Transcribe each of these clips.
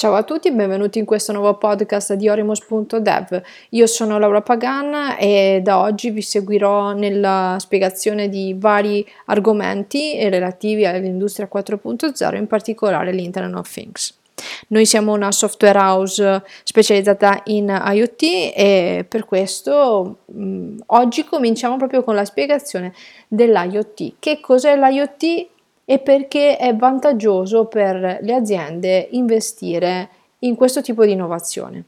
Ciao a tutti, benvenuti in questo nuovo podcast di Orimos.dev. Io sono Laura Pagan e da oggi vi seguirò nella spiegazione di vari argomenti relativi all'industria 4.0, in particolare l'Internet of Things. Noi siamo una software house specializzata in IoT e per questo mh, mm, oggi cominciamo proprio con la spiegazione dell'IoT. Che cos'è l'IoT? E perché è vantaggioso per le aziende investire in questo tipo di innovazione.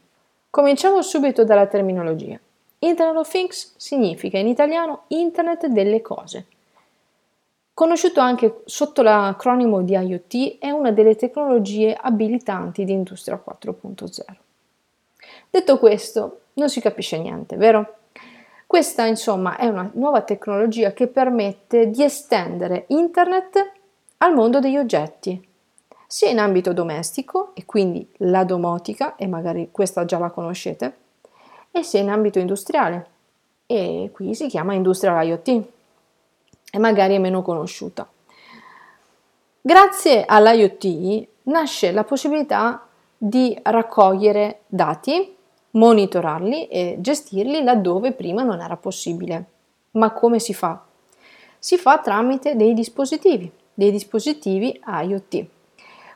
Cominciamo subito dalla terminologia. Internet of Things significa in italiano Internet delle cose. Conosciuto anche sotto l'acronimo di IoT, è una delle tecnologie abilitanti di Industria 4.0. Detto questo, non si capisce niente, vero? Questa, insomma, è una nuova tecnologia che permette di estendere Internet al mondo degli oggetti, sia in ambito domestico, e quindi la domotica, e magari questa già la conoscete, e sia in ambito industriale, e qui si chiama Industrial IoT, e magari è meno conosciuta. Grazie all'IoT nasce la possibilità di raccogliere dati, monitorarli e gestirli laddove prima non era possibile. Ma come si fa? Si fa tramite dei dispositivi dei dispositivi IoT.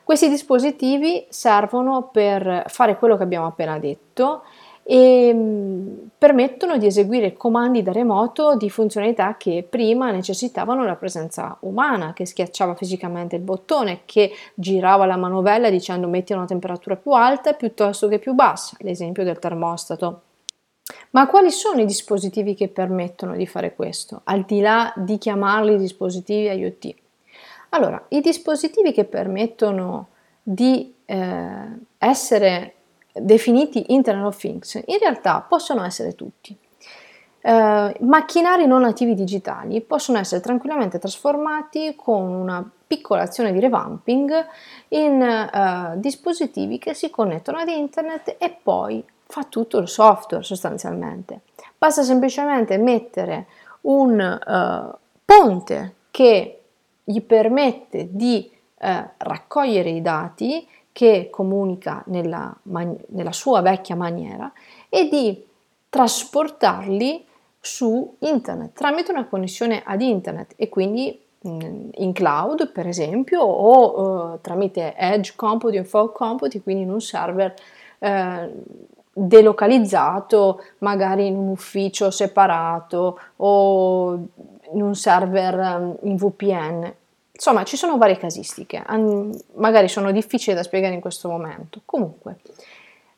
Questi dispositivi servono per fare quello che abbiamo appena detto e mm, permettono di eseguire comandi da remoto di funzionalità che prima necessitavano la presenza umana, che schiacciava fisicamente il bottone, che girava la manovella dicendo metti una temperatura più alta piuttosto che più bassa, l'esempio del termostato. Ma quali sono i dispositivi che permettono di fare questo, al di là di chiamarli dispositivi IoT? Allora, i dispositivi che permettono di eh, essere definiti Internet of Things in realtà possono essere tutti. Eh, macchinari non nativi digitali possono essere tranquillamente trasformati con una piccola azione di revamping in eh, dispositivi che si connettono ad internet e poi fa tutto il software sostanzialmente. Basta semplicemente mettere un uh, ponte che gli permette di eh, raccogliere i dati che comunica nella, man- nella sua vecchia maniera e di trasportarli su internet tramite una connessione ad internet e quindi mm, in cloud per esempio o uh, tramite edge computing, fog computing, quindi in un server uh, delocalizzato magari in un ufficio separato o in un server um, in VPN. Insomma, ci sono varie casistiche, magari sono difficili da spiegare in questo momento. Comunque,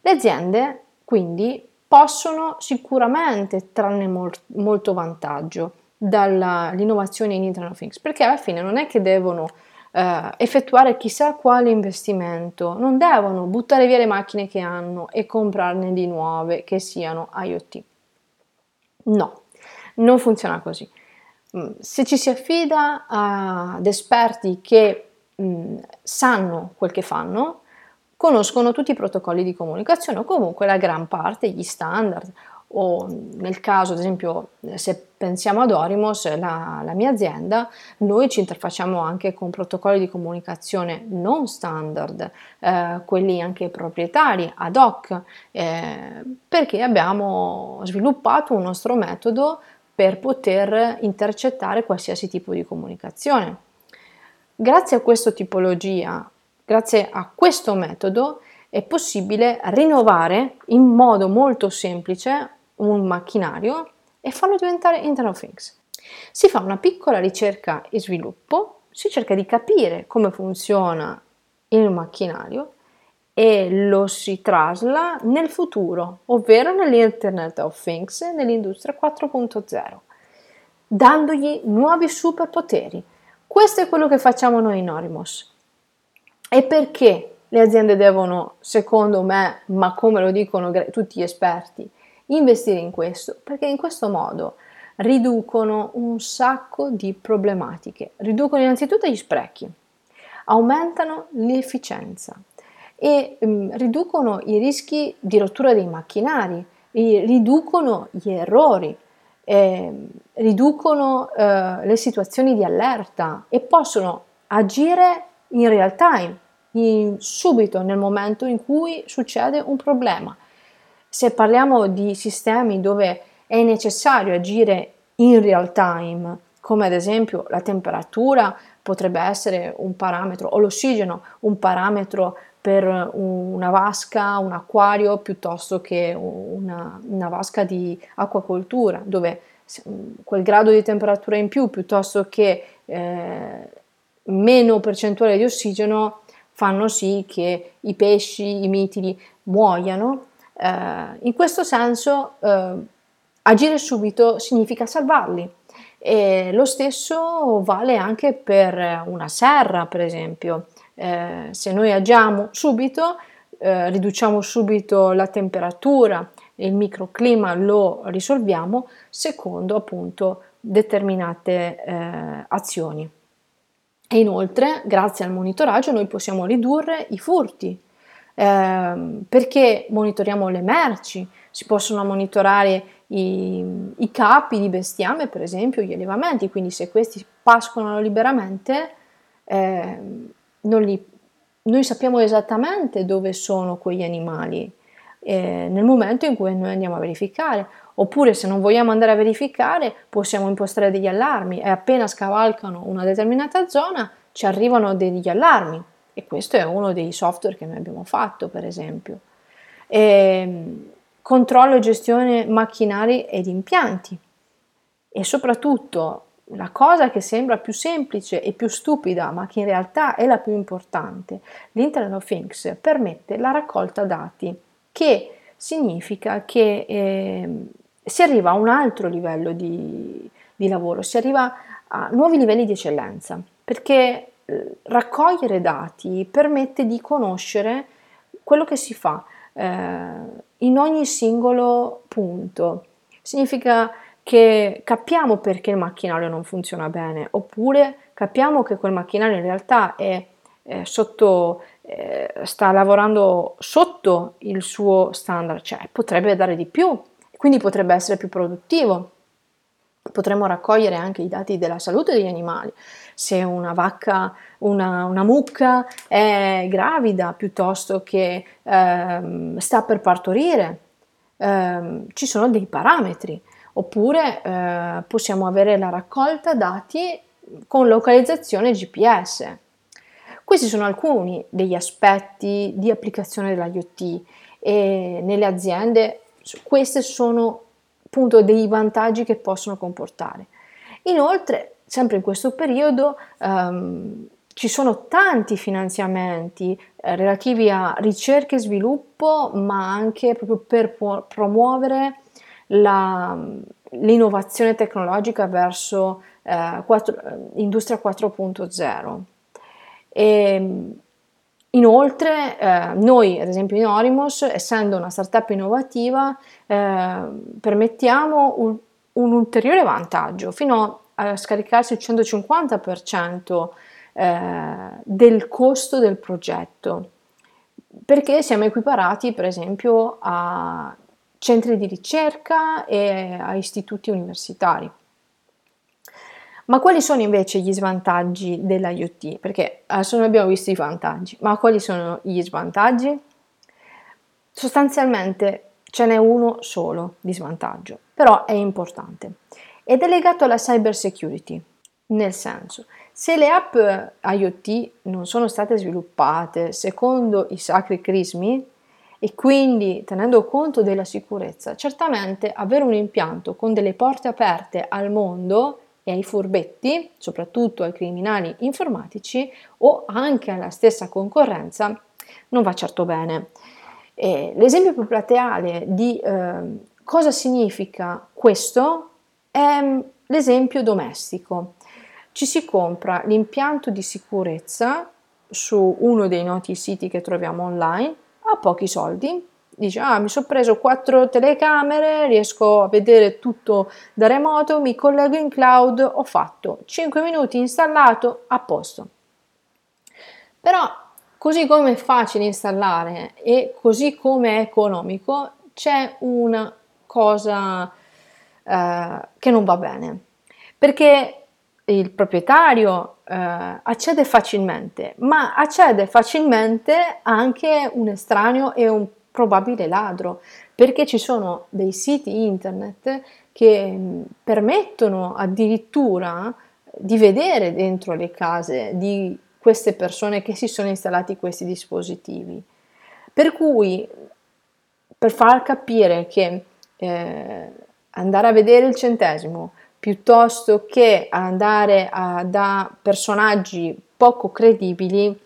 le aziende quindi possono sicuramente trarne mol- molto vantaggio dall'innovazione in Internet of Things, perché alla fine non è che devono eh, effettuare chissà quale investimento, non devono buttare via le macchine che hanno e comprarne di nuove che siano IoT. No, non funziona così. Mm, se ci si affida ad esperti che mh, mm, sanno quel che fanno, conoscono tutti i protocolli di comunicazione o comunque la gran parte, gli standard. O nel caso ad esempio se pensiamo ad Orimos, la, la, mia azienda, noi ci interfacciamo anche con protocolli di comunicazione non standard, eh, quelli anche proprietari ad hoc, eh, perché abbiamo sviluppato un nostro metodo per poter intercettare qualsiasi tipo di comunicazione. Grazie a questa tipologia, grazie a questo metodo, è possibile rinnovare in modo molto semplice un macchinario e farlo diventare Internet of Things. Si fa una piccola ricerca e sviluppo, si cerca di capire come funziona il macchinario e lo si trasla nel futuro, ovvero nell'Internet of Things, nell'industria 4.0, dandogli nuovi superpoteri. Questo è quello che facciamo noi in Orimos. E perché le aziende devono, secondo me, ma come lo dicono tutti gli esperti, investire in questo? Perché in questo modo riducono un sacco di problematiche. Riducono innanzitutto gli sprechi, aumentano l'efficienza, e um, riducono i rischi di rottura dei macchinari, riducono gli errori, eh, riducono eh, le situazioni di allerta e possono agire in real time, in, subito nel momento in cui succede un problema. Se parliamo di sistemi dove è necessario agire in real time, come ad esempio la temperatura potrebbe essere un parametro o l'ossigeno un parametro per una vasca, un acquario piuttosto che una, una vasca di acquacoltura dove quel grado di temperatura in più piuttosto che eh, meno percentuale di ossigeno fanno sì che i pesci, i mitili muoiano. Eh, in questo senso eh, agire subito significa salvarli. E lo stesso vale anche per una serra, per esempio. Eh, se noi agiamo subito, eh, riduciamo subito la temperatura, il microclima lo risolviamo secondo appunto determinate eh, azioni. E inoltre, grazie al monitoraggio, noi possiamo ridurre i furti, eh, perché monitoriamo le merci, si possono monitorare i, i, capi di bestiame, per esempio gli allevamenti, quindi se questi pascolano liberamente, eh, li, noi sappiamo esattamente dove sono quegli animali eh, nel momento in cui noi andiamo a verificare. Oppure se non vogliamo andare a verificare possiamo impostare degli allarmi e appena scavalcano una determinata zona ci arrivano degli allarmi e questo è uno dei software che noi abbiamo fatto per esempio. E, ehm, controllo e gestione macchinari ed impianti. E soprattutto la cosa che sembra più semplice e più stupida, ma che in realtà è la più importante, l'Internet of Things permette la raccolta dati, che significa che eh, si arriva a un altro livello di, di, lavoro, si arriva a nuovi livelli di eccellenza, perché eh, raccogliere dati permette di conoscere quello che si fa in ogni singolo punto. Significa che capiamo perché il macchinario non funziona bene, oppure capiamo che quel macchinario in realtà è, è sotto, eh, sta lavorando sotto il suo standard, cioè potrebbe dare di più, quindi potrebbe essere più produttivo. Potremmo raccogliere anche i dati della salute degli animali, se una vacca, una, una mucca è gravida piuttosto che ehm, sta per partorire, ehm, ci sono dei parametri oppure eh, possiamo avere la raccolta dati con localizzazione GPS. Questi sono alcuni degli aspetti di applicazione dell'IoT e nelle aziende questi sono appunto dei vantaggi che possono comportare. Inoltre, sempre in questo periodo, ehm, ci sono tanti finanziamenti eh, relativi a ricerca e sviluppo, ma anche proprio per promuovere la, l'innovazione tecnologica verso eh, 4, industria 4.0. E, inoltre, eh, noi, ad esempio in Orimos, essendo una startup innovativa, eh, permettiamo un, un, ulteriore vantaggio, fino a scaricarsi il 150% eh, del costo del progetto perché siamo equiparati per esempio a centri di ricerca e a istituti universitari. Ma quali sono invece gli svantaggi dell'IoT? Perché adesso noi abbiamo visto i vantaggi, ma quali sono gli svantaggi? Sostanzialmente ce n'è uno solo di svantaggio, però è importante ed è legato alla cyber security, nel senso, se le app IoT non sono state sviluppate secondo i sacri crismi, e quindi tenendo conto della sicurezza, certamente avere un impianto con delle porte aperte al mondo e ai furbetti, soprattutto ai criminali informatici o anche alla stessa concorrenza, non va certo bene. E l'esempio più plateale di eh, cosa significa questo è mm, l'esempio domestico. Ci si compra l'impianto di sicurezza su uno dei noti siti che troviamo online ha pochi soldi, dice ah mi sono preso quattro telecamere, riesco a vedere tutto da remoto, mi collego in cloud, ho fatto 5 minuti installato, a posto. Però così come è facile installare e così come è economico, c'è una cosa eh, che non va bene, perché il proprietario eh, accede facilmente, ma accede facilmente anche un estraneo e un probabile ladro, perché ci sono dei siti internet che mm, permettono addirittura di vedere dentro le case di queste persone che si sono installati questi dispositivi. Per cui, per far capire che eh, andare a vedere il centesimo piuttosto che andare a, da personaggi poco credibili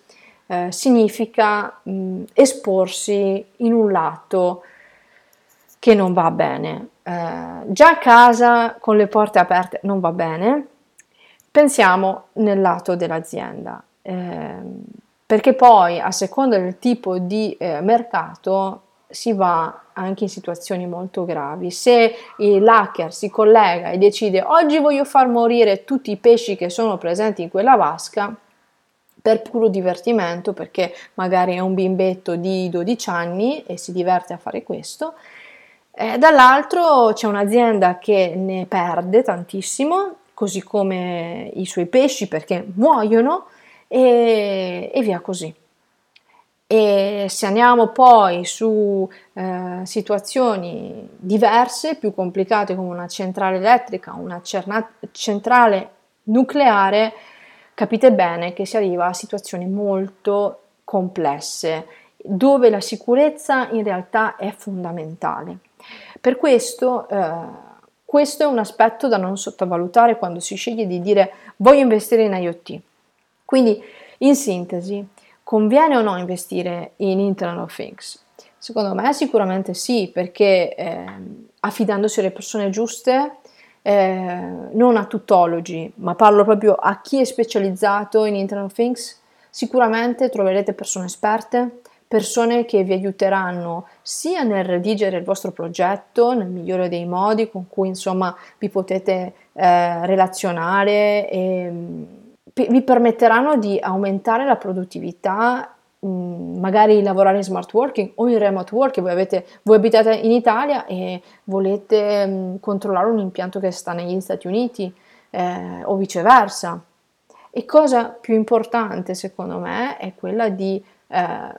eh, significa mh, esporsi in un lato che non va bene. Eh, già a casa con le porte aperte non va bene, pensiamo nel lato dell'azienda, eh, perché poi a seconda del tipo di eh, mercato si va anche in situazioni molto gravi. Se l'hacker si collega e decide oggi voglio far morire tutti i pesci che sono presenti in quella vasca, per puro divertimento, perché magari è un bimbetto di 12 anni e si diverte a fare questo, eh, dall'altro c'è un'azienda che ne perde tantissimo, così come i suoi pesci perché muoiono e, e via così. E se andiamo poi su eh, situazioni diverse, più complicate come una centrale elettrica, una cerna- centrale nucleare, capite bene che si arriva a situazioni molto complesse dove la sicurezza in realtà è fondamentale. Per questo, eh, questo è un aspetto da non sottovalutare quando si sceglie di dire voglio investire in IoT. Quindi, in sintesi, Conviene o no investire in Internet of Things? Secondo me sicuramente sì, perché eh, affidandosi alle persone giuste, eh, non a tuttologi, ma parlo proprio a chi è specializzato in Internet of Things, sicuramente troverete persone esperte, persone che vi aiuteranno sia nel redigere il vostro progetto nel migliore dei modi con cui insomma vi potete eh, relazionare e vi permetteranno di aumentare la produttività, mm, magari lavorare in smart working o in remote working. Voi, avete, voi abitate in Italia e volete mm, controllare un impianto che sta negli Stati Uniti eh, o viceversa. E cosa più importante secondo me è quella di eh,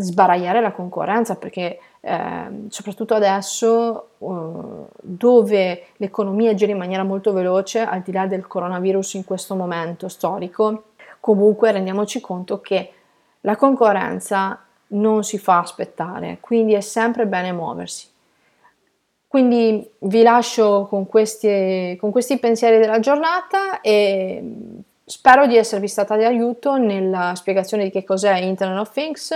sbaragliare la concorrenza perché eh, soprattutto adesso uh, dove l'economia gira in maniera molto veloce al di là del coronavirus in questo momento storico comunque rendiamoci conto che la concorrenza non si fa aspettare quindi è sempre bene muoversi. Quindi vi lascio con questi, con questi pensieri della giornata e spero di esservi stata di aiuto nella spiegazione di che cos'è Internet of Things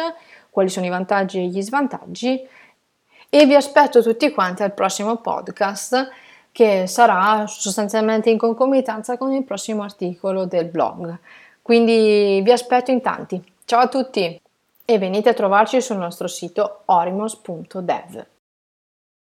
quali sono i vantaggi e gli svantaggi e vi aspetto tutti quanti al prossimo podcast che sarà sostanzialmente in concomitanza con il prossimo articolo del blog. Quindi vi aspetto in tanti. Ciao a tutti e venite a trovarci sul nostro sito orimos.dev.